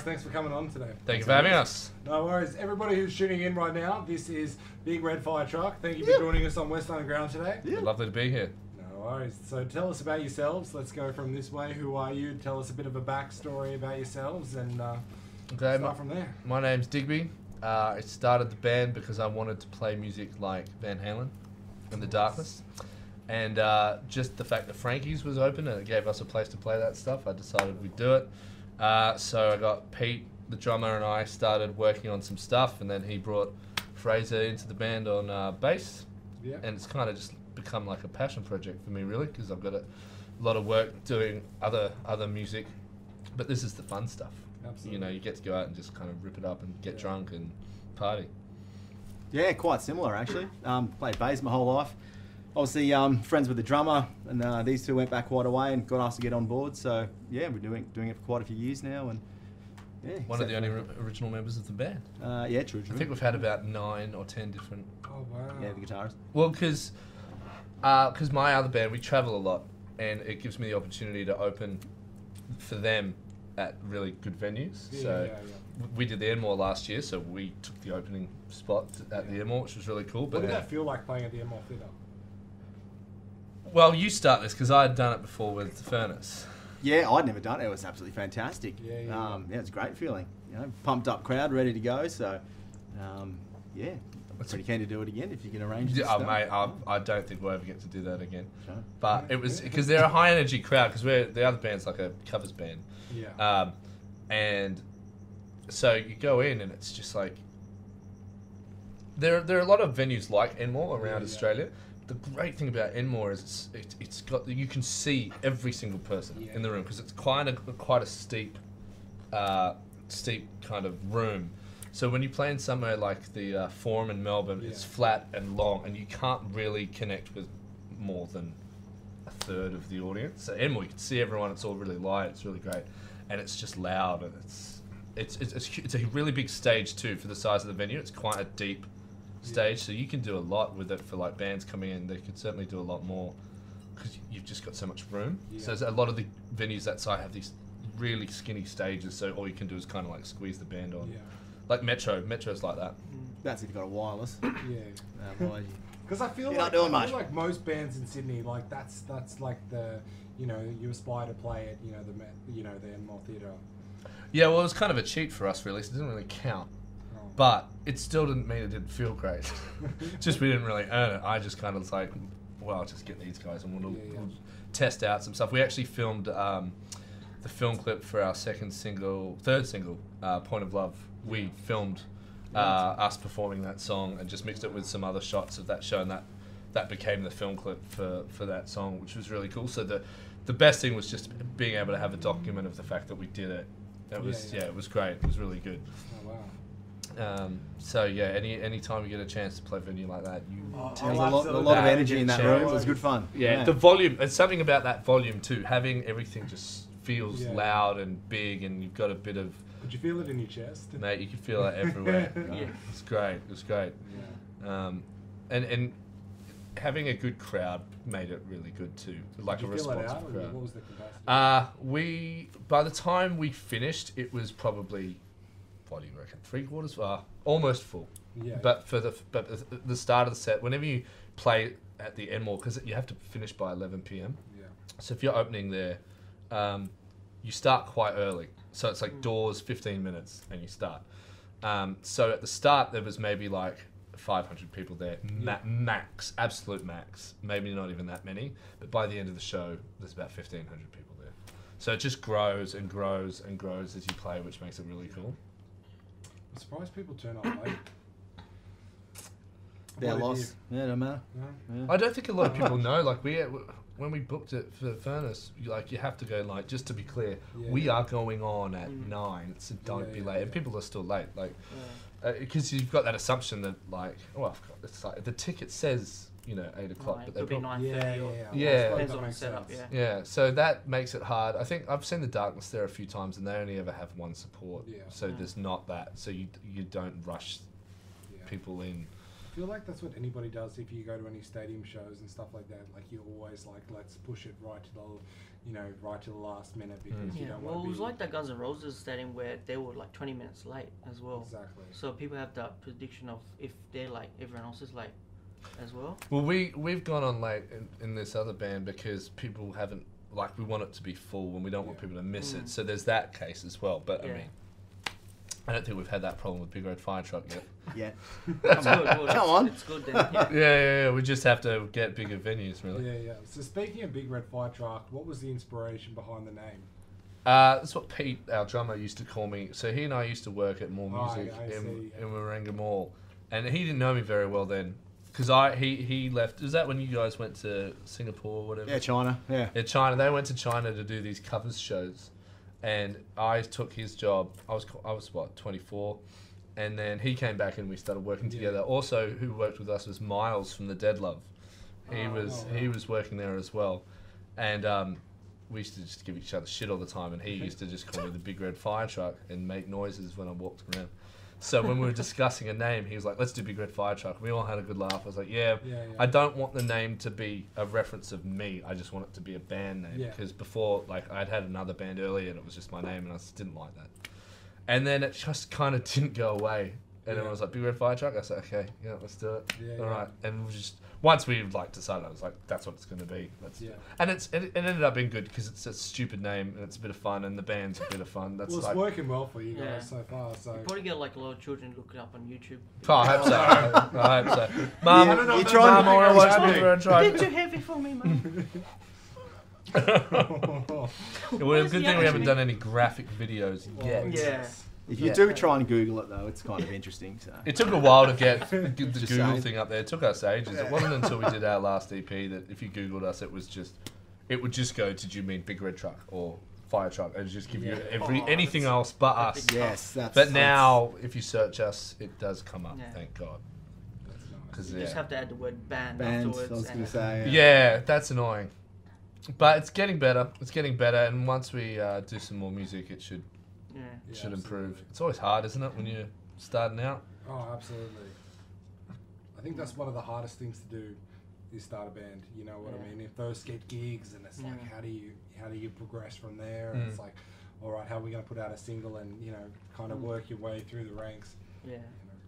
guys. Thanks for coming on today. Thank you for having us. No worries. Everybody who's tuning in right now, this is Big Red Fire Truck. Thank you for joining us on West Underground today. Yeah. Lovely to be here. No worries. So tell us about yourselves. Let's go from this way. Who are you? Tell us a bit of a backstory about yourselves and uh, Okay, start my, from there. my name's Digsby. Uh, I started the band because I wanted to play music like Van Halen in the darkness. And uh, just the fact that Frankie's was open and it gave us a place to play that stuff, I decided we'd do it. Uh, so I got Pete, the drummer, and I started working on some stuff, and then he brought Frazer into the band on uh, bass. Yeah. and it's kind of just become like a passion project for me really because I've got a lot of work doing other other music but this is the fun stuff Absolutely. you know you get to go out and just kind of rip it up and get Yeah. drunk and party Yeah, quite similar actually. Um, played bass my whole life. Obviously, um, friends with the drummer, and uh, these two went back quite a way and got asked to get on board. So yeah, we're doing doing it for quite a few years now, and yeah, one of the only ri- original members of the band Uh, yeah, true, true. I think we've had about nine or ten different Oh wow. yeah, the guitarist. well because because my other band we travel a lot and it gives me the opportunity to open for them at really good venues Yeah, so yeah, yeah. we did the Enmore last year so we took the opening spot at the Yeah. Enmore which was really cool But What but did then- that feel like playing at the Enmore Theatre? Well, you start this because I had done it before with the furnace. Yeah, I'd never done it. It was absolutely fantastic. Yeah, yeah, um, yeah. it's a great feeling. You know, pumped up crowd, ready to go. So, um, yeah, I'm That's pretty keen to do it again if you can arrange. Yeah, oh, mate, I, I don't think we'll ever get to do that again. Sure. But it was because they're a high energy crowd because we're the other band's like a covers band, Yeah. um, and so you go in and it's just like there there are a lot of venues like Enmore around Yeah, yeah. Australia. The great thing about Enmore is it's, it, it's got you can see every single person Yeah. in the room because it's quite a quite a steep uh, steep kind of room. So when you play in somewhere like the uh, Forum in Melbourne, it's flat and long, and you can't really connect with more than a third of the audience. So Enmore, you can see everyone. It's all really light. It's really great, and it's just loud, and it's it's it's, it's, it's a really big stage too for the size of the venue. It's quite a deep stage, so you can do a lot with it for like bands coming in. They could certainly do a lot more because you've just got so much room. Yeah. So a lot of the venues that side have these really skinny stages, so all you can do is kind of like squeeze the band on. Yeah. Like Metro, Metro's like that. Mm. That's if you've got a wireless. Yeah. Uh, Otherwise, you- Because I feel You're like not doing I much. feel like most bands in Sydney, like that's that's like the you know you aspire to play at you know the you know the Enmore Theatre. Yeah, well, it was kind of a cheat for us, really. So it didn't really count. But it still didn't mean it didn't feel great. just we didn't really earn it. I just kind of was like, well, I'll just get these guys and we'll, Yeah, yeah. we'll test out some stuff. We actually filmed um, the film clip for our second single, third single, uh, Point of Love. We filmed uh, us performing that song and just mixed it with some other shots of that show, and that that became the film clip for, for that song, which was really cool. So the the best thing was just being able to have a document of the fact that we did it. It was Yeah, yeah, yeah. it was great. It was really good. Wow. Um, so yeah, any any time you get a chance to play a venue like that, you Oh, there was a I'll lot, a lot of energy in that Yeah. room. It was good fun. yeah, the volume. It's something about that volume too. Having everything just feels Yeah. loud and big, and you've got a bit of Could you feel it in your chest? mate. You can feel it everywhere. Yeah. It's great. It was great. Yeah. Um, and and having a good crowd made it really good too. Like Did a you fill it responsive crowd. what was the capacity? Uh, we by the time we finished, it was probably what do you reckon? Three quarters, uh, almost full. yeah. But for the but the- start of the set, whenever you play at the Enmore, because you have to finish by 11 p.m. yeah. So if you're opening there, um, you start quite early. So it's like doors 15 minutes and you start. Um, so at the start there was maybe like 500 people there, ma- max, absolute max. Maybe not even that many. But by the end of the show, there's about 1,500 people there. So it just grows and grows and grows as you play, which makes it really cool. I'm surprised people turn up late. Their What did loss. Yeah, don't matter. you- no? Yeah. I don't think a lot of people know. Like we, when we booked it for Furnace, you- like you have to go like just to be clear, Yeah. we are going on at Mm. nine, so don't Yeah, be yeah, late. And yeah. people are still late, like Yeah. because you've got that assumption that like, oh, I've got, it's like the ticket says you know eight o'clock, Right, but they could be prob- nine Yeah, yeah, yeah. Yeah. Depends on the setup. Yeah. yeah. So that makes it hard. I think I've seen the darkness there a few times, and they only ever have one support. Yeah. So Mm. there's not that. So you you don't rush Yeah. people in. I feel like that's what anybody does if you go to any stadium shows and stuff like that. Like you're always like let's push it right to the, you know, right to the last minute because Mm. you Yeah, don't well, it was be like that Guns N' Roses stadium where they were like 20 minutes late as well. exactly. So people have that prediction of if they're late, everyone else is late as well. Well, we we've gone on late in, in this other band because people haven't like we want it to be full and we don't want people to miss Mm. it. So there's that case as well. But I mean, I don't think we've had that problem with Big Red Fire Truck yet. Yeah. That's good. Come on. It's good then. Yeah. yeah, yeah, yeah. We just have to get bigger venues, really. Yeah, yeah. So speaking of Big Red Fire Truck, what was the inspiration behind the name? Uh, that's what Pete, our drummer, used to call me. So he and I used to work at More Oh, I- Music I in, see, in Warringah Mall, and he didn't know me very well then, because I he he left. Is that when you guys went to Singapore or whatever? Yeah, China. Yeah. Yeah, China. They went to China to do these covers shows, and I took his job. I was I was what twenty four, and then he came back and we started working Yeah. together. Also, who worked with us was Miles from the Dead Love. He Oh, was oh, he was working there as well, and um, we used to just give each other shit all the time. And he used to just call me the big red fire truck and make noises when I walked around. So when we were discussing a name, he was like, "Let's do Big Red Fire Truck." We all had a good laugh. I was like, "Yeah, Yeah, yeah. I don't want the name to be a reference of me. I just want it to be a band name Yeah. because before, like, I'd had another band earlier and it was just my name, and I just didn't like that. And then it just kind of didn't go away. And Yeah. then I was like, "Big Red Fire Truck." I said, "Okay, yeah, let's do it." Yeah, All yeah. right. And we just once we like decided, I was like, "That's what it's going to be." Let's Yeah. And it's it, it ended up being good because it's a stupid name and it's a bit of fun, and the band's a bit of fun. That's well, it's like. working well for you guys Yeah. so far. So You probably get like a lot of children looking up on YouTube. Oh, I hope so. I hope so. Mum, Yeah, I don't know you trying- Mum, I want to happening. watch Happening. Big Red Truck. They're too heavy for me, man. well, Where's good thing we haven't done any graphic videos Well, yet. Oh, yeah. If you Yeah. do try and Google it though, it's kind of interesting. So. It took a while to get the Google saying. thing up there. It took us ages. It wasn't until we did our last EP that if you Googled us, it was just, it would just go, "Did you mean Big Red Truck or Fire Truck?" And just give you Yeah. every Oh, anything else but us. epic. Yes, that's. But that's- now, if you search us, it does come up. Yeah. Thank God. That's nice. Because You yeah. just have to add the word band, Band, I was gonna it- say. Yeah, that's annoying. But it's getting better. It's getting better, and once we uh, do some more music, it should Yeah. it Yeah, should improve. absolutely. It's always hard, isn't it, when you're starting out? Oh, absolutely. I think that's one of the hardest things to do is start a band. You know what Yeah. I mean? If first get gigs and it's like how do you how do you progress from there? And Mm. it's like, all right, how are we gonna put out a single and, you know, kind of Mm. work your way through the ranks. Yeah.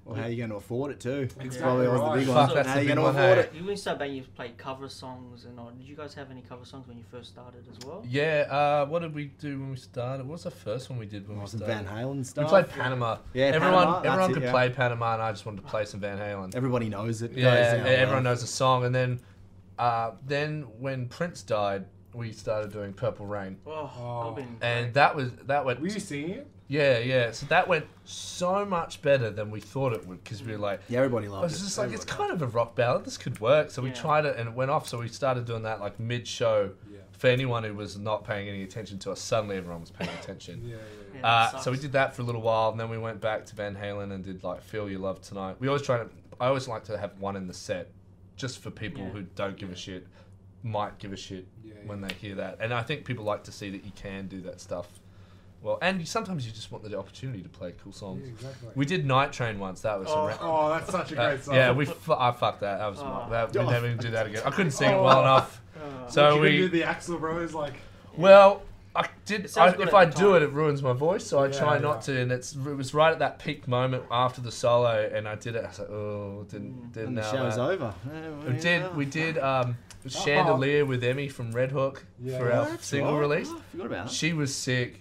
You know? Well, how are you going to afford it too? That's Exactly probably always right. the big Fuck, one. that's how are you going to afford hey. it? You when you start band, you play cover songs and all. Did you guys have any cover songs when you first started as well? Yeah. Uh, what did we do when we started? What was the first one we did when we Was it started? Van Halen stuff. We played Panama. Yeah, everyone, Panama, that's everyone it, could yeah. play Panama, and I just wanted to play some Van Halen. Everybody knows it. yeah, Goes down everyone knows the song. And then, uh, then when Prince died, we started doing Purple Rain, Oh, Oh. and that was that went. Were you singing it? Yeah, yeah. So that went so much better than we thought it would because we were like, Yeah, everybody I loves was it. just like, it's kind of a rock ballad. This could work. So we Yeah. tried it and it went off. So we started doing that like mid show. Yeah. For anyone who was not paying any attention to us, suddenly everyone was paying attention. Yeah, yeah, yeah. Yeah. Uh, so we did that for a little while, and then we went back to Van Halen and did like "Feel Your Love Tonight." We always try to. I always like to have one in the set, just for people Yeah. who don't give a shit, might give a shit Yeah, yeah. when they hear that. And I think people like to see that you can do that stuff. Well, and you, sometimes you just want the opportunity to play cool songs. Yeah, exactly. We did "Night Train" once. That was Oh. ra- oh, that's such a uh, great song. yeah, we fu- I fucked that. That was Oh. my, that, we Oh. never do that again. I couldn't sing it Oh. well enough. Uh, So you we- can do the Axl Rose like. Well, I did. I, if I do it, it ruins my voice. So I Yeah, try yeah. not to. And it's it was right at that peak moment after the solo, and I did it. I was like, oh, Mm. didn't didn't And the nail show's that. over. We did. yeah. We did. Um, Oh. Chandelier with Emmy from Red Hook Yeah, for yeah. our single right. release. Oh, I forgot about that. She was sick.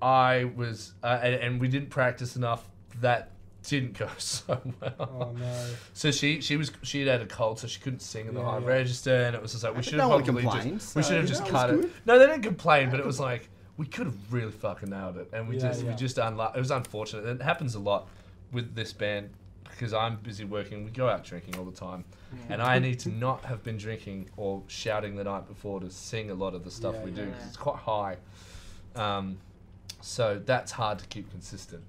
I was, uh, and, and we didn't practice enough. That didn't go so well. Oh no. So she she was she had had a cold, so she couldn't sing in the Yeah, high yeah. register, and it was just like we should no have one probably complained, just we should have just cut it. good. No, they didn't complain, but it was like we could have really fucking nailed it, and we Yeah, just we just unlu- It was unfortunate. It happens a lot with this band because I'm busy working. We go out drinking all the time, Yeah. and I need to not have been drinking or shouting the night before to sing a lot of the stuff Yeah, we do because it's quite high. Um, so that's hard to keep consistent.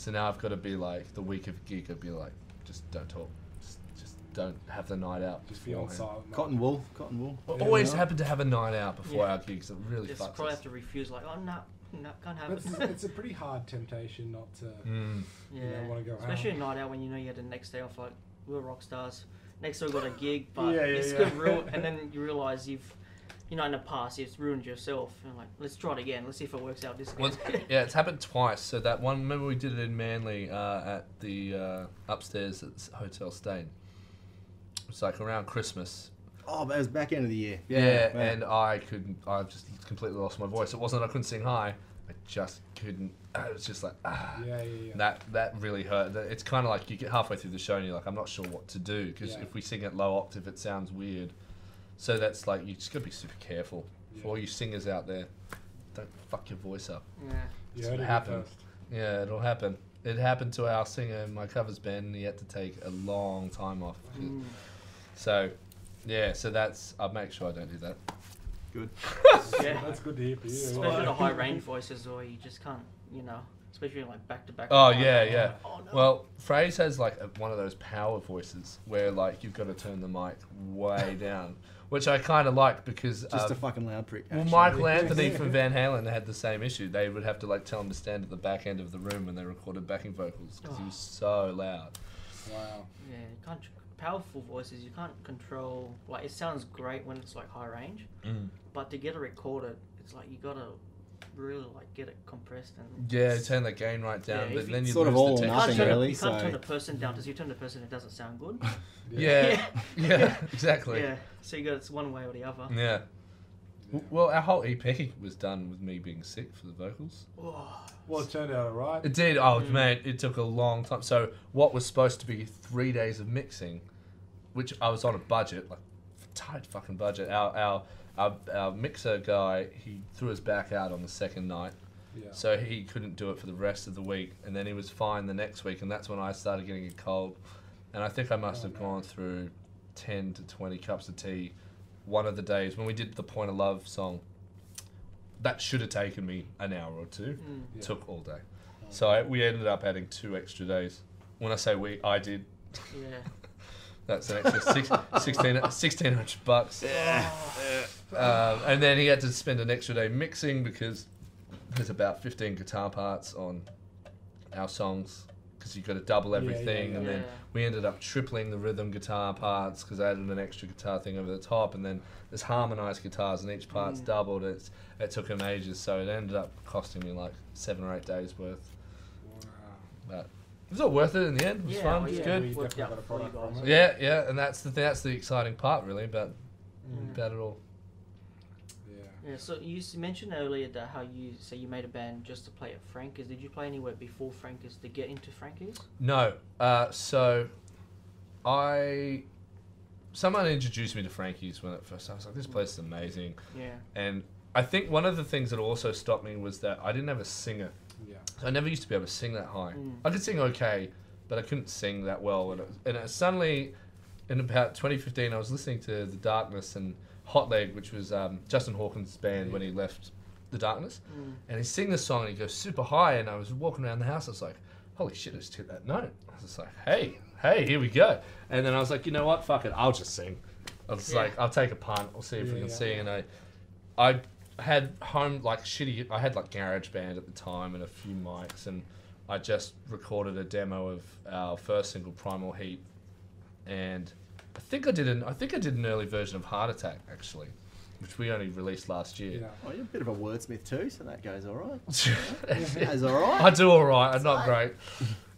Yeah. So now I've got to be like the week of gig. I'd be like, just don't talk, just, just don't have the night out. Just be on silent. Cotton wool. Cotton wool. We Yeah. always happen to have a night out before Yeah. our gigs. It really just fucks probably us. have to refuse, like, oh no, no, can't have But it. it's, it's a pretty hard temptation not to. Mm. yeah, you know, wanna go especially out. a night out when you know you had the next day off, like we're rock stars. Next day we got a gig, but Yeah, yeah, it's yeah. good. Real, and then you realize you've, you know, in the past you've ruined yourself. And like, let's try it again. Let's see if it works out this Well, again. yeah, it's happened twice. So that one, remember we did it in Manly uh, at the uh, upstairs at the Hotel Steyne. It's like around Christmas. Oh, but it was back end of the year. Yeah, and I couldn't. I just completely lost my voice. It wasn't that I couldn't sing high. I just couldn't. It was just like ah. Yeah, yeah, yeah. That that really hurt. It's kind of like you get halfway through the show and you're like, I'm not sure what to do because Yeah. if we sing at low octave, it sounds weird. So that's like you just gotta be super careful Yeah. for all you singers out there. Don't fuck your voice up. yeah. You That's heard it happened. first. Yeah, it'll happen. It happened to our singer in my covers band, and he had to take a long time off. Mm. So, yeah, so that's. I'll make sure I don't do that. Good. Yeah. That's good to hear for you. Especially the high range voices, or you just can't, you know, especially like back to back. Oh yeah, yeah. Oh, no. Well, Phrase has like a, one of those power voices where like you've got to turn the mic way down, which I kind of like because Just um, a fucking loud prick. well, actually. Michael Anthony from Van Halen had the same issue. They would have to like tell him to stand at the back end of the room when they recorded backing vocals because he was so loud. Wow. Yeah, you can't. Powerful voices, you can't control. Like it sounds great when it's like high range, but to get it recorded, it's like you gotta really like get it compressed and. Yeah, turn the gain right down, Yeah, but then you- you Sort of lose all the or You texture. can't, nothing, turn, really, you can't so- turn the person down because you turn the person, it doesn't sound good. Yeah, yeah, exactly. Yeah, so you got it's one way or the other. Yeah. W- Well, our whole EP was done with me being sick for the vocals. Oh, Well, it turned out alright. It did. Oh Mm. man, it took a long time. So what was supposed to be three days of mixing, which I was on a budget, like tight fucking budget. Our our our, our mixer guy, he threw his back out on the second night, Yeah. so he couldn't do it for the rest of the week. And then he was fine the next week, and that's when I started getting a cold. And I think I must Oh, have no. gone through ten to twenty cups of tea. One of the days when we did the Point of Love song, that should have taken me an hour or two mm. Yeah. took all day. So I, we ended up adding two extra days. When I say we, I did. yeah. That's an extra six, 16, 1600 bucks. Um, and then he had to spend an extra day mixing because there's about 15 guitar parts on our songs because you've got to double Yeah, everything. yeah, And yeah. then we ended up tripling the rhythm guitar parts because I added an extra guitar thing over the top. And then there's harmonized guitars and each part's Mm. doubled. It's, it took him ages. So it ended up costing me like seven or eight days worth. Wow. It was all worth it in the end. It was Yeah, fun. well, It was good. We Worked definitely out got a for you product from guys. it. Yeah, yeah, and that's the that's the exciting part, really, about Mm. about it all. Yeah. Yeah, so you mentioned earlier that how you say you made a band just to play at Frankers. Did you play anywhere before Frankers to get into Frankers? No, uh, so I someone introduced me to Frankie's when it first I was like, this place is amazing, Yeah. and I think one of the things that also stopped me was that I didn't have a singer. Yeah. So I never used to be able to sing that high. Mm. I could sing okay, but I couldn't sing that well. And, it, and it suddenly, in about 2015, I was listening to The Darkness and Hot Leg, which was um, Justin Hawkins' band when he left The Darkness. Mm. And he sing this song and he goes super high. And I was walking around the house. I was like, holy shit, I just hit that note. I was just like, hey, hey, here we go. And then I was like, you know what? Fuck it. I'll just sing. I was Yeah. like, I'll take a punt. We'll see if we can yeah. sing. And I, I had home like shitty. I had like GarageBand at the time and a few mics, and I just recorded a demo of our first single, Primal Heat, and I think I did an I think I did an early version of Heart Attack actually, which we only released last year. Yeah. Oh, you're a bit of a wordsmith too, so that goes all right. Yeah. That's all right. I do all right. I'm not great.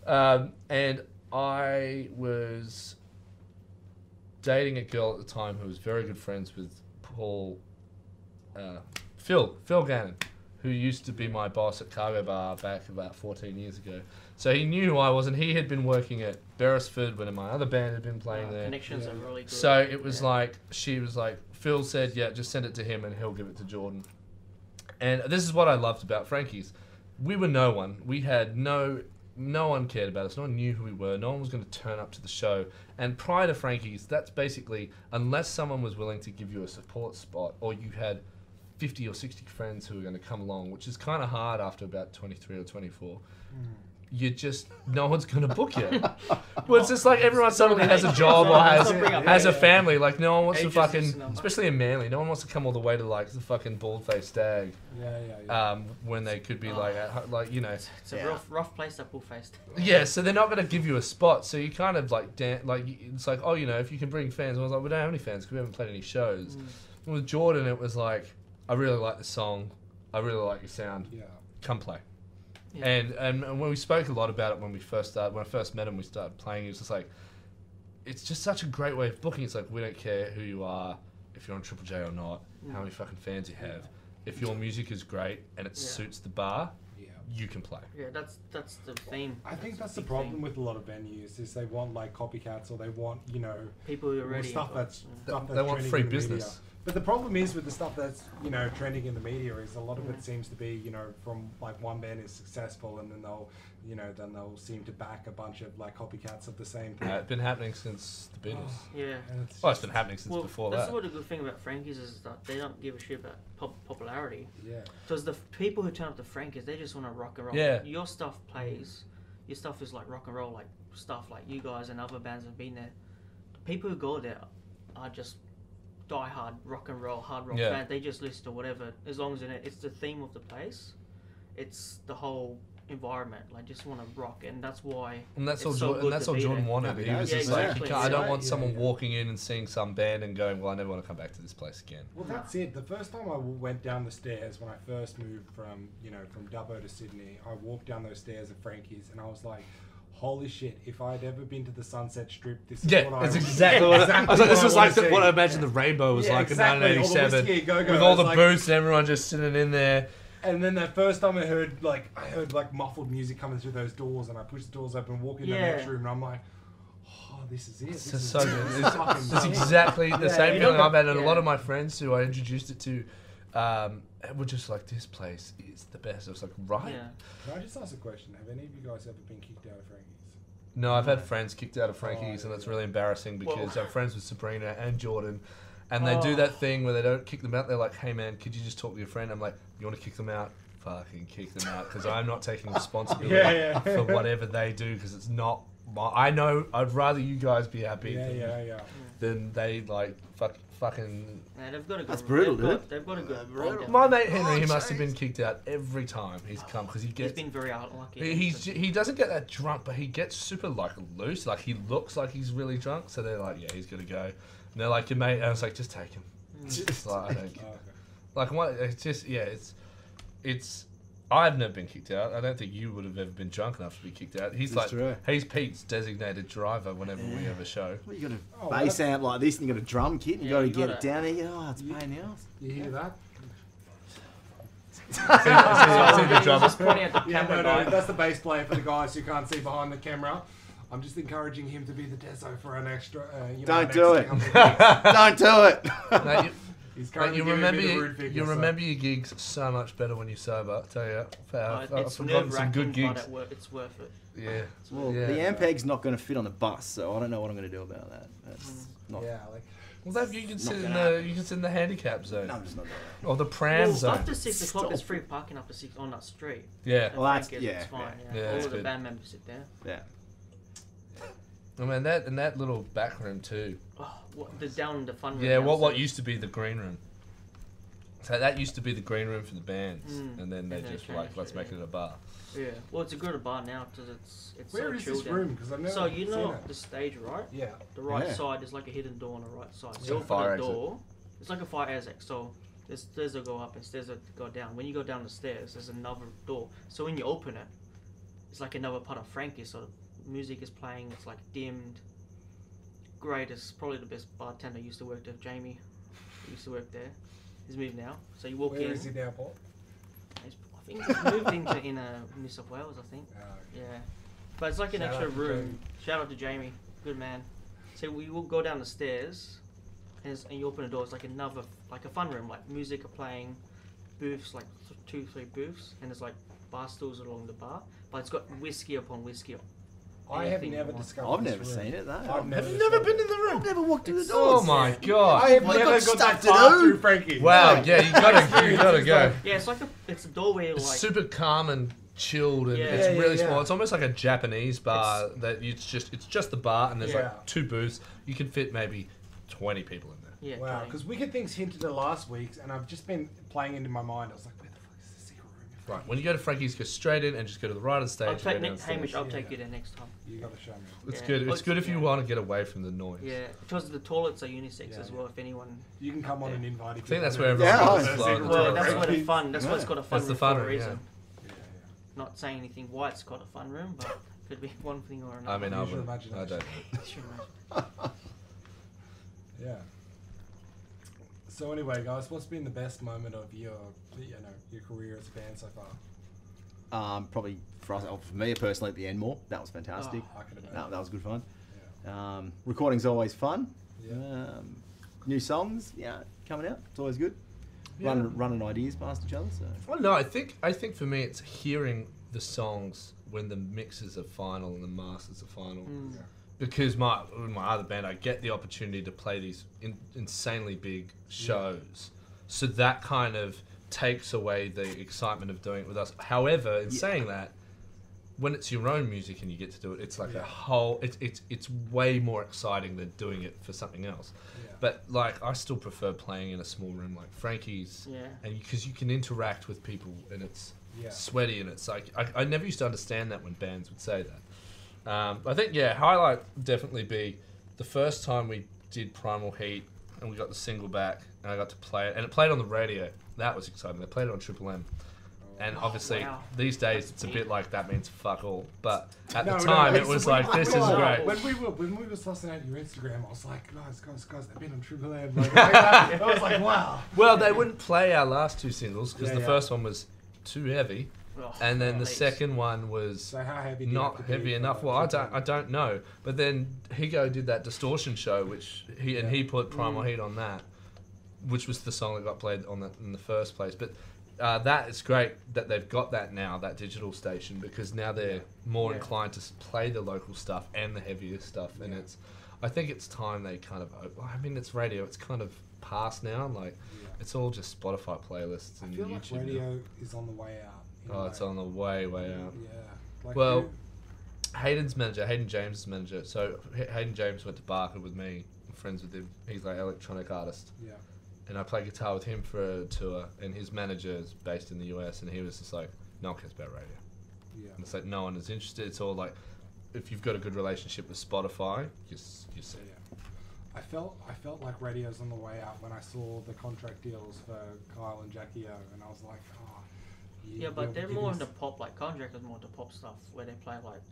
Um, and I was dating a girl at the time who was very good friends with Paul, uh, Phil, Phil Gannon, who used to be my boss at Cargo Bar back about 14 years ago. So he knew who I was, and he had been working at Beresford when my other band had been playing Uh, there. connections Yeah. are really good. So it was Yeah. like she was like Phil said, yeah, just send it to him and he'll give it to Jordan. And this is what I loved about Frankie's. We were no one. We had no no one cared about us. No one knew who we were. No one was going to turn up to the show. And prior to Frankie's, that's basically unless someone was willing to give you a support spot or you had 50 or 60 friends who are going to come along, which is kind of hard after about 23 or 24. you just no one's gonna book you. well, it's just like everyone suddenly has a job or has Stop bringing up has a family. Like no one wants to Age fucking, just a especially in Manly, no one wants to come all the way to like the fucking bald faced stag. Yeah, yeah, yeah. Um, when they could be like, at, like you know, It's a Yeah. rough, rough place that bald faced. yeah. So they're not gonna give you a spot. So you kind of like, dan- like it's like, oh, you know, if you can bring fans. I was like, we don't have any fans because we haven't played any shows. Mm. With Jordan, it was like, I really like the song. I really like your sound. yeah. Come play. Yeah. And, and and when we spoke a lot about it when we first started, when I first met him, we started playing. It was just like, it's just such a great way of booking. It's like we don't care who you are, if you're on Triple J or not, mm. how many fucking fans you have. If your music is great and it Yeah. suits the bar, Yeah. you can play. Yeah, that's that's the theme. I think that's the problem theme. with a lot of venues is they want like copycats or they want you know people who are well, already stuff involved, that's yeah. stuff They that's want free in the media. Business. But the problem is with the stuff that's you know trending in the media is a lot of Yeah. it seems to be you know from like one band is successful and then they'll you know then they'll seem to back a bunch of like copycats of the same thing. Uh, it's been happening since the Beatles. Yeah. And it's Well, it's just- been happening since Well, before that's that. That's what the good thing about Frankie's is that they don't give a shit about pop- popularity. yeah. Because the f- people who turn up to Frankie's, they just want to rock and roll. Yeah. Your stuff plays. Your stuff is like rock and roll, like stuff like you guys and other bands have been there. The people who go there are just die-hard rock and roll, hard rock Yeah. fans. They just listen to whatever, as long as it, it's the theme of the place. It's the whole environment. Like, just want to rock, and that's why. And that's It's all so Jordan. good And that's to all Jordan there. wanted. Happy He was days, just like, exactly. you can't- I don't want yeah, someone yeah. walking in and seeing some band and going, "Well, I never want to come back to this place again." Well, that's it. The first time I went down the stairs when I first moved from, you know, from Dubbo to Sydney, I walked down those stairs at Frankie's and I was like, holy shit, if I had ever been to the Sunset Strip, this is Yeah, what that's I exactly what I, I was like. This what was like the, what I see. imagine the rainbow was Yeah, like exactly, in the 1987 whiskey go-go. with all the It's like- booths and everyone just sitting in there. And then that first time I heard, like, I heard, like, muffled music coming through those doors and I pushed the doors open, walk in the Yeah. next room and I'm like, oh, this is it. It's This just is so good. This It's, is fucking it's sick." exactly the Yeah, same you feeling know, I've had, and a lot of my friends who I introduced it to um, were just like, "This place is the best." I was like, "Right." Yeah. Can I just ask a question? Have any of you guys ever been kicked out of Frankie's? No, I've had friends kicked out of Frankie's, Oh, and it's really embarrassing because Well- I'm friends with Sabrina and Jordan, and they do Oh. that thing where they don't kick them out. They're like, "Hey, man, could you just talk to your friend?" I'm like, "You want to kick them out? Fucking kick them out," because I'm not taking responsibility Yeah, yeah. for whatever they do because it's not. My, I know. I'd rather you guys be happy Yeah, than, yeah, yeah. than they like fuck, fucking. Yeah, they've got a good. That's brutal, they've got, dude. They've got a good. Uh, brutal. My mate Henry, Oh, he must have been kicked out every time he's come because he gets. He's been very unlucky. He, he's, he doesn't get that drunk, but he gets super like loose. Like he looks like he's really drunk, so they're like, "Yeah, he's gonna go." And they're like, "Your mate," and I was like, "Just take him." It's like, I don't Oh, okay. like what? It's just yeah, it's it's. I've never been kicked out. I don't think you would have ever been drunk enough to be kicked out. He's That's like true. he's Pete's designated driver whenever we have a show. Well, you got a Oh, bass that's- amp like this, and you got a drum kit, and you Yeah, got to get gotta- it down there. Oh, it's a pain in the ass. You hear that? See, see the He's drummer. just pointing at the Yeah, camera no, no, that's the bass player for the guys who can't see behind the camera. I'm just encouraging him to be the deso for an extra. Uh, you know, Don't an do extra it. couple of weeks. Don't do it. No, you, He's currently you remember me the you, you remember your gigs so much better when you're sober. I tell you, I've, Uh, I've, I've forgotten some good gigs. but it's worth it. Yeah, Well, yeah. the Ampeg's not going to fit on the bus, so I don't know what I'm going to do about that. That's not. Yeah, like Well, that, you can sit in the happen. you can sit in the handicap zone No, I'm just not doing that. or the pram Well, zone. after six o'clock, there's free parking up to six on that street. Yeah, At Well, that's- Frankie's, yeah, it's fine. yeah. Yeah, Yeah, all the good. band members sit there. Yeah. I mean that and that little back room too. Oh, what, the down the fun room. Yeah, what what used to be the green room. So that used to be the green room for the bands, Mm. and then they And just like, let's it, make yeah. it a bar. Yeah, well, it's a good bar now because it's it's where so is chilled this down. room? Because I've never So you seen know it. the stage, right? Yeah. The right Yeah. side is like a hidden door on the right side. It's So you a fire the exit. door. It's like a fire exit. So there's stairs that go up and stairs that go down. When you go down the stairs, there's another door. So when you open it, it's like another part of Frankie. So music is playing. It's like dimmed. Great. It's probably the best bartender used to work there. Jamie used to work there. He's moved now. So you walk Where in. is he now, Paul? He's, I think he's moved into in uh, New South Wales. I think. Uh, Yeah, but it's like an Shout extra room. Shout out to Jamie, good man. So we will go down the stairs, and, and you open the door. It's like another, like a fun room. Like music are playing, booths like th- two, three booths, and there's like bar stools along the bar. But it's got whiskey upon whiskey. I have never you want. discovered. I've this never room. seen it, though. I've Have never Have never been in the room? I've never walked through the It's- doors. Oh my god! I have Well, never got got stuff that to far do. through Frankie. Wow, yeah, you gotta you gotta go. Yeah, it's like a, it's a doorway. It's super calm and chilled and Yeah. it's Yeah, yeah, really yeah. small. It's almost like a Japanese bar that it's just it's just the bar and there's Yeah. like two booths. You can fit maybe twenty people in there. Yeah. Wow, because Wicked Things hinted at last week's, and I've just been playing into my mind. I was like, where the fuck is the secret room? Right. When you go to Frankie's, go straight in and just go to the right of the stage. I'll take Nick. Hamish. I'll Yeah. take you there next time. You gotta show me. It's Yeah. good. It's good if you yeah. want to uh, get away from the noise. Yeah, because the toilets are unisex Yeah, as well. If anyone, You can come on Yeah. and invite. if I think that's where to. everyone Yeah, goes slow. secret well, that's where the fun. That's why it's Yeah. got a fun That's the room fun for a room, reason. Yeah, Not saying anything why it's got a fun room, but it could be one thing or another. I mean, I, Use your would, I don't. know. Yeah. Yeah. So anyway, guys, what's been the best moment of your, you know, your career as a band so far? Um, probably for us, oh, for me personally, at the Enmore. That was fantastic. Oh, I can imagine. that, that was good fun. Yeah. Um, recording's always fun. Yeah. Um, new songs, yeah, coming out. It's always good. Yeah. Running, running ideas past each other. So Well, no, I think I think for me it's hearing the songs when the mixes are final and the masters are final. Mm. Yeah. Because my with my other band, I get the opportunity to play these in, insanely big shows, so that kind of takes away the excitement of doing it with us. However, in Yeah. saying that, when it's your own music and you get to do it, it's like Yeah. a whole. It's it's it's way more exciting than doing it for something else. Yeah. But like, I still prefer playing in a small room like Frankie's, Yeah. and because you can interact with people and it's Yeah. sweaty and it's like I, I never used to understand that when bands would say that. Um, I think yeah, highlight definitely be the first time we did Primal Heat and we got the single back and I got to play it and it played on the radio. That was exciting. They played it on Triple M. And Oh, obviously wow. these days it's a bit like that means fuck all. But at No, the time no, it was like this is great. When we were when we were sussing out your Instagram, I was like, guys, guys, guys, they've been on Triple M. Like, I was like, wow. Well, they wouldn't play our last two singles because Yeah, the yeah. first one was too heavy, Oh, and then the second one was So how heavy? not have to be heavy enough. Well, I don't, M? I don't know. But then Higo did that distortion show, which he and Yeah. he put Primal Mm. Heat on that, which was the song that got played on that in the first place. But uh, that is great that they've got that now, that digital station, because now they're more Yeah. inclined to play the local stuff and the heavier stuff, and it's. I think it's time they kind of. I mean, it's radio. It's kind of past now. Like Yeah. it's all just Spotify playlists I and feel like YouTube. now. radio is on the way out. Oh, it's on the way, way out. Yeah. Like Well, you- Hayden's manager, Hayden James' manager. So Hayden James went to Barker with me. I'm friends with him. He's like electronic artist, yeah. and I played guitar with him for a tour. And his manager is based in the US, and he was just like, "No one cares about radio." Yeah. And it's like no one is interested. It's all like, if you've got a good relationship with Spotify, you you see. yeah. I felt I felt like radio's on the way out when I saw the contract deals for Kyle and Jackie O, and I was like, oh. You- Yeah, but they're more is- into pop. Like Contract is more into pop stuff, where they play like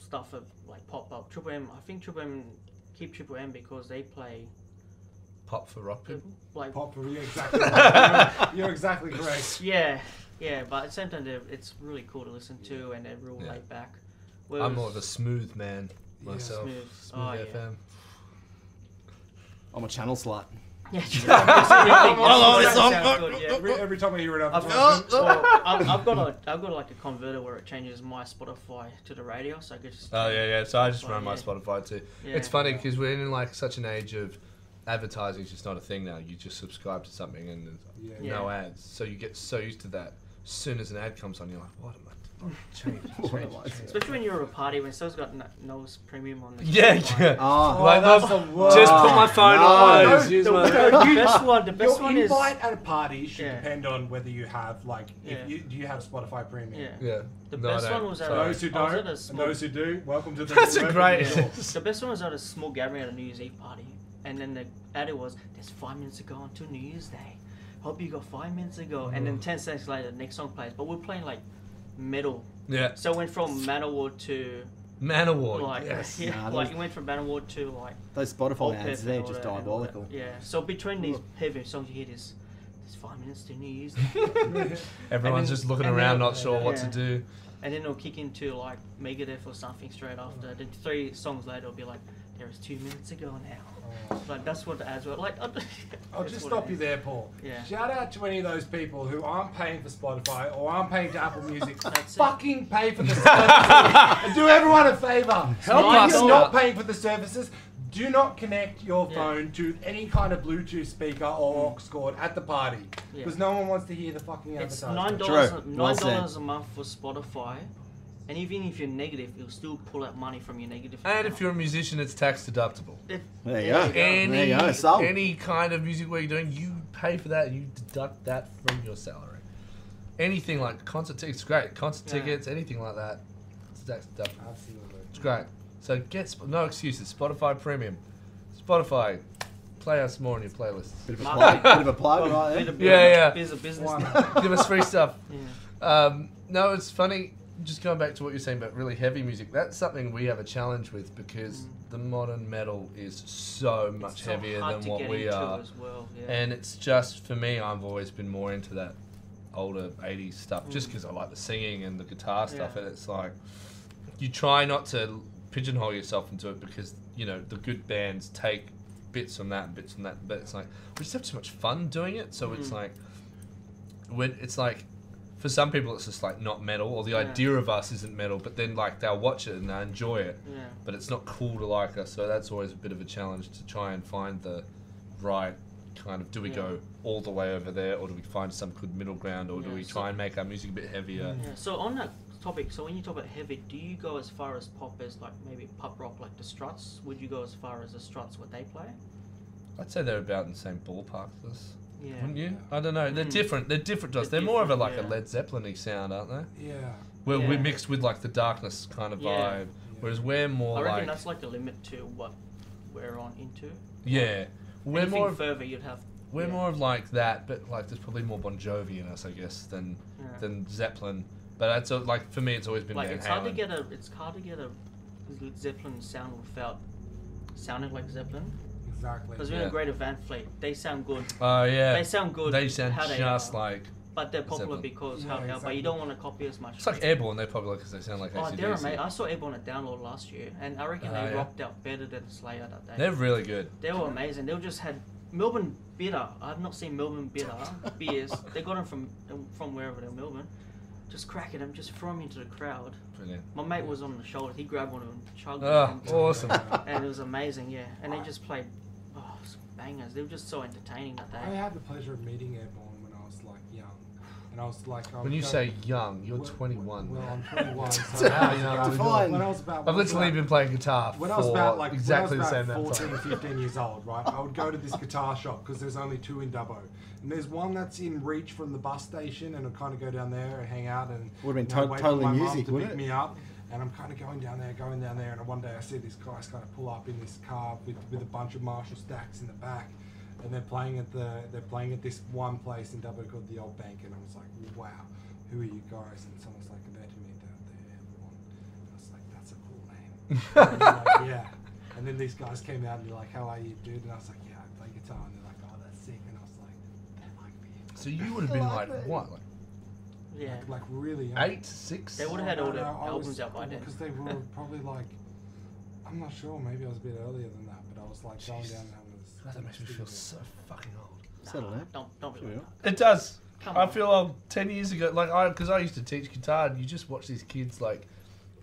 stuff of like pop up. Triple M, I think Triple M keep Triple M because they play Pop for rock people. like pop for you exactly. right. you're, you're exactly correct. yeah, yeah. But at the same time, it's really cool to listen to, and they're real Yeah. laid back. I'm more of a smooth man Yeah. myself. Smooth. Smooth Oh, yeah. FM. I'm a channel slut. Yeah, love this song. Sounds. Every, every time I hear it, I've, I'm oh. well, I've, I've got a I've got like a converter where it changes my Spotify to the radio, so I could just. Oh yeah, yeah. So I just run my yeah. Spotify too. Yeah. It's funny because we're in like such an age of advertising is just not a thing now. You just subscribe to something and there's Yeah. no ads, so you get so used to that. As soon as an ad comes on, you're like, what am I? Oh, change, What change, am I change. Especially when you're at a party when someone's got no, nose premium on the. Yeah, yeah. Ah, Like, that's the worst. just put my phone No, on. no, Use The, my- the best one, the best Your one is. invite at a party should Yeah. depend on whether you have like Yeah. if you do you have Spotify Premium. Yeah. Yeah. The No, best one was at Sorry. Those who don't, at a and small- those who do, welcome to the. That's a great. the best one was at a small gathering at a New Year's Eve party, and then the edit was, "There's five minutes to go until New Year's Day. Hope you got five minutes to go." And then ten seconds later, the next song plays. But we're playing like metal, Yeah. so it went from Manowar to Man Award. like yes. yeah, Nah, like those- it went from Manowar to like those Spotify ads, they're just that and all that. diabolical. Yeah. So between these heavy songs, you hear this. There's five minutes to New Year's Everyone's then- just looking around, not sure what to do. and then it'll kick into like Megadeth or something straight after. Then three songs later, it'll be like, "There is two minutes ago go now." Oh. Like that's what the ads were like. Oh, I'll just stop you there, Paul. Yeah. Shout out to any of those people who aren't paying for Spotify or aren't paying to Apple Music. That's it. Fucking pay for the services do everyone a favor. Help if us you're not paying for the services, Do not connect your Yeah. phone to any kind of Bluetooth speaker or mm. aux cord at the party Yeah. because no one wants to hear the fucking It's advertisement. nine dollars. Nine dollars a month for Spotify, and even if you're negative, it'll still pull out money from your negative. And account. if you're a musician, it's tax deductible. It- There you there go. Any, There you go, sold. any kind of music work you're doing, you pay for that. And you deduct that from your salary. Anything like concert tickets, great. Concert Yeah. tickets, anything like that, it's tax deductible. Absolutely. It's great. So get Sp- no excuses. Spotify Premium, Spotify, play us more on your playlists. Bit of a plug. Bit of a plug right there. Yeah, yeah. Bit of business. Give us free stuff. Yeah. Um, no, it's funny. Just going back to what you're saying about really heavy music, that's something we have a challenge with because Mm. the modern metal is so much It's so heavier hard than what we are. Well, yeah. And it's just for me, I've always been more into that older 80s stuff just Mm. because I like the singing and the guitar stuff. Yeah. And it's like, you try not to pigeonhole yourself into it because, you know, the good bands take bits from that and bits from that. But it's like, we just have too much fun doing it. So it's Mm. like, when it's like, for some people, it's just like not metal, or the Yeah. idea of us isn't metal, but then like they'll watch it and they enjoy it yeah. but it's not cool to like us. So that's always a bit of a challenge to try and find the right kind of. Do we Yeah. go all the way over there, or do we find some good middle ground, or do we so- try and make our music a bit heavier? Yeah. So on that topic, so when you talk about heavy, do you go as far as pop as like maybe pop rock like the Struts? Would you go as far as the Struts what they play? I'd say they're about in the same ballpark as us, Yeah. wouldn't you? I don't know. They're Mm. different. They're different to us. They're, They're more of a different, like a. Led Zeppelin-y sound, aren't they? Yeah. Where we're mixed with like the darkness kind of Yeah. vibe, whereas we're more I reckon like that's like the limit to what we're on into. yeah, we're Anything more of, further, you'd have. we're yeah. more of like that, but like there's probably more Bon Jovi in us, I guess, than Yeah. than Zeppelin. But that's uh, like for me, it's always been like Van it's hard to get a it's hard to get a Zeppelin sound without sounding like Zeppelin. Exactly. Because we're Yeah. Greta Van Fleet. They sound good. Oh yeah, They sound good. They sound how they just are, like but they're popular Zeppelin. because Yeah, how they are. But exactly. you don't want to copy as much. it's like Airborne. They're popular because they sound like Oh, they're amazing. I saw Airborne at Download last year, and I reckon Oh, they yeah. rocked out better than Slayer that day. They're really good. They were amazing. They just had Melbourne bitter. I've not seen Melbourne bitter beers. They got them from from wherever they're Melbourne. Just cracking them, just throw them into the crowd. Brilliant. My mate was on the shoulder. He grabbed one of them, chugged ah, Oh, it, awesome. and it was amazing. Yeah, and they ah. just played some bangers. They were just so entertaining that day. I had the pleasure of meeting Airborne when I was like young, and I was like. I When you was say young, you're well- 21. Well, I'm 21. so How I was young? young. Define. When I was about. I've when I was literally about- been playing guitar When I was about like exactly when I the was same about amount of 14 time. or 15 years old, right? I would go to this guitar shop because there's only two in Dubbo, and there's one that's in reach from the bus station, and I'd kind of go down there and hang out and Would've been you know, to- wait totally for my mum music, to wouldn't pick it? me up. And I'm kind of going down there, going down there, and one day I see these guys kind of pull up in this car with, with a bunch of Marshall stacks in the back, and they're playing at the they're playing at this one place in Dubbo called the Old Bank, and I was like, wow, who are you guys? And someone's like, they're to me, they're, they're Airborne. And I was like, that's a cool name. And like, yeah. And then these guys came out and they're like, how are you, dude? And I was like, yeah, I play guitar. And they're like, oh, that's sick. And I was like, they like me. So you would have been like what, like Yeah, Like, like really young. eight, six? They would've Oh, had all no, their albums was- out by then. Because they were probably like, I'm not sure. Maybe I was a bit earlier than that, but I was like going Jeez. down and having this. That makes me feel so fucking old. Settle down. don't don't be Sure. like. It does. Come I on. feel old. Ten years ago, like I, because I used to teach guitar, and you just watch these kids like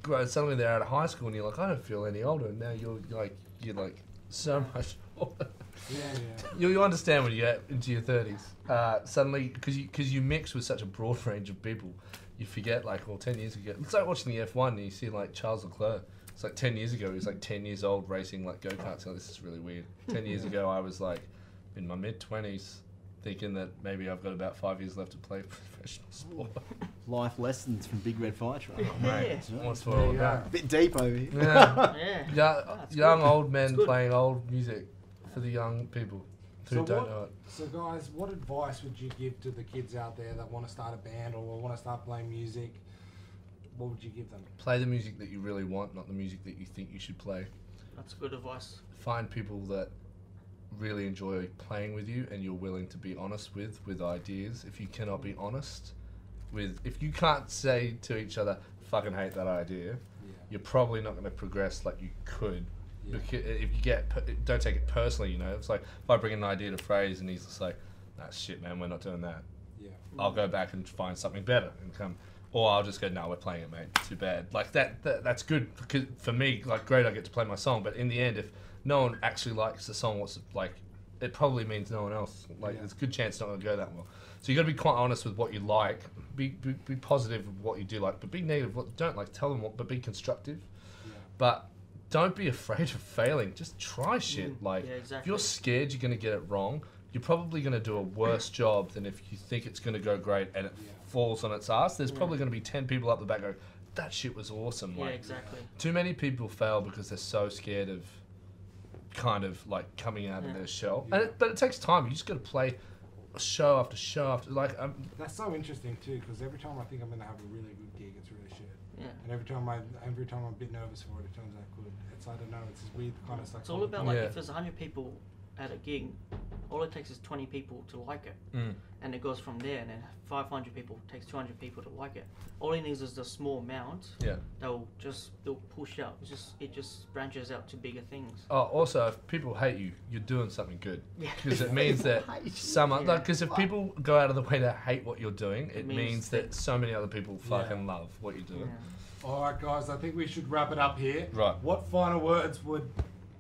grow. Suddenly they're out of high school, and you're like, I don't feel any older. And now you're like, you're like so much older. Yeah, yeah. You, you understand when you get into your thirties. Uh, suddenly, because you because you mix with such a broad range of people, you forget like, well, ten years ago, it's like watching the F one, and you see like Charles Leclerc. It's like ten years ago, he was like ten years old racing like go karts. Oh, this is really weird. Ten years ago, I was like in my mid twenties, thinking that maybe I've got about five years left to play professional sport. Life lessons from Big Red Fire Truck. Oh, mate, Yeah. what's for all about? go. Bit deep over here. Yeah. Yeah. Young, That's young good. old men playing old music for the young people who So don't what- know it. So, guys, what advice would you give to the kids out there that want to start a band or want to start playing music? What would you give them? Play the music that you really want, not the music that you think you should play. That's good advice. Find people that really enjoy playing with you and you're willing to be honest with with ideas. If you cannot be honest with if you can't say to each other, fucking hate that idea, Yeah. you're probably not going to progress like you could. Yeah. Because uh, if you get, don't take it personally. You know, it's like if I bring an idea to phrase and he's just like, "Nah, shit, man, we're not doing that." Yeah. I'll go back and find something better and come. or I'll just go, no, we're playing it, mate. Too bad. Like that, that that's good because for me, like great, I get to play my song. But in the end, if no one actually likes the song, what's like, it probably means no one else. Like, Yeah. there's a good chance it's not going to go that well. So you got to be quite honest with what you like. Be, be be positive with what you do like, but be negative. What don't like. Tell them what, but be constructive. Yeah. But don't be afraid of failing. Just try shit. Mm, Like yeah, if you're scared you're going to get it wrong, you're probably going to do a worse job than if you think it's going to go great and it Yeah. falls on its ass. There's Yeah. probably going to be 10 people up the back go, that shit was awesome. Yeah, Like, exactly. too many people fail because they're so scared of kind of like coming out of their shell. Yeah. And it, but it takes time. You just got to play show after show after like um, That's so interesting too, because every time I think I'm gonna have a really good gig, it's really shit. Yeah. And every time I, every time I'm a bit nervous for it, it turns out good. It's I don't know. It's this weird kind of It's all about like Yeah. if there's 100 people at a gig, all it takes is 20 people to like it, mm, and it goes from there. And then 500 people takes 200 people to like it. All it needs is a small amount yeah. They'll just they'll push out. It's just it just branches out to bigger things. Oh, also, if people hate you, you're doing something good. Yeah. Because it means that some, Yeah. like, because if people go out of the way to hate what you're doing, it, It means, means that that- so many other people Yeah. fucking love what you're doing. Yeah. All right, guys. I think we should wrap it up here. Right. What final words would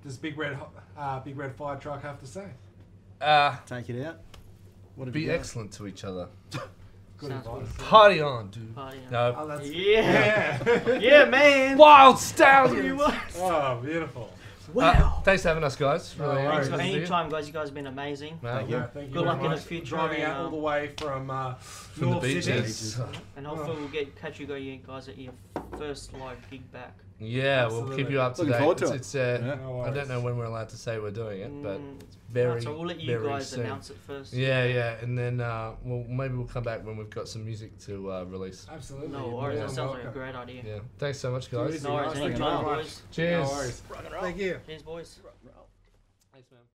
does Big Red uh, Big Red Fire Truck have to say? Uh, Take it out. What be excellent to each other. Good Sounds advice. Party on, dude. Party on. No. Oh, that's Yeah. yeah. Yeah, man. Wyld Stallyns. oh, beautiful. Wow. Uh, thanks for having us, guys. No Really worries. Thanks for to see you. anytime, guys. You guys have been amazing. No, Thank you. Yeah, thank you Good very luck in the much. future Driving out all uh, the way from uh, From North Sydney. beaches. And hopefully we'll get catch you guys at your first live gig back. Yeah, we'll keep you up to Looking date. forward to it's, it's, uh, Yeah. No I don't know when we're allowed to say we're doing it, but Mm, very, so we'll let you very guys soon. announce it first. Yeah, yeah, and then uh, well, maybe we'll come back when we've got some music to uh, release. Absolutely. No worries. more That sounds like a great idea. Yeah, thanks so much, Too guys. easy. No worries. Thank you Anytime, boys. Cheers. No worries. Thank you. Cheers, boys. Thanks, man.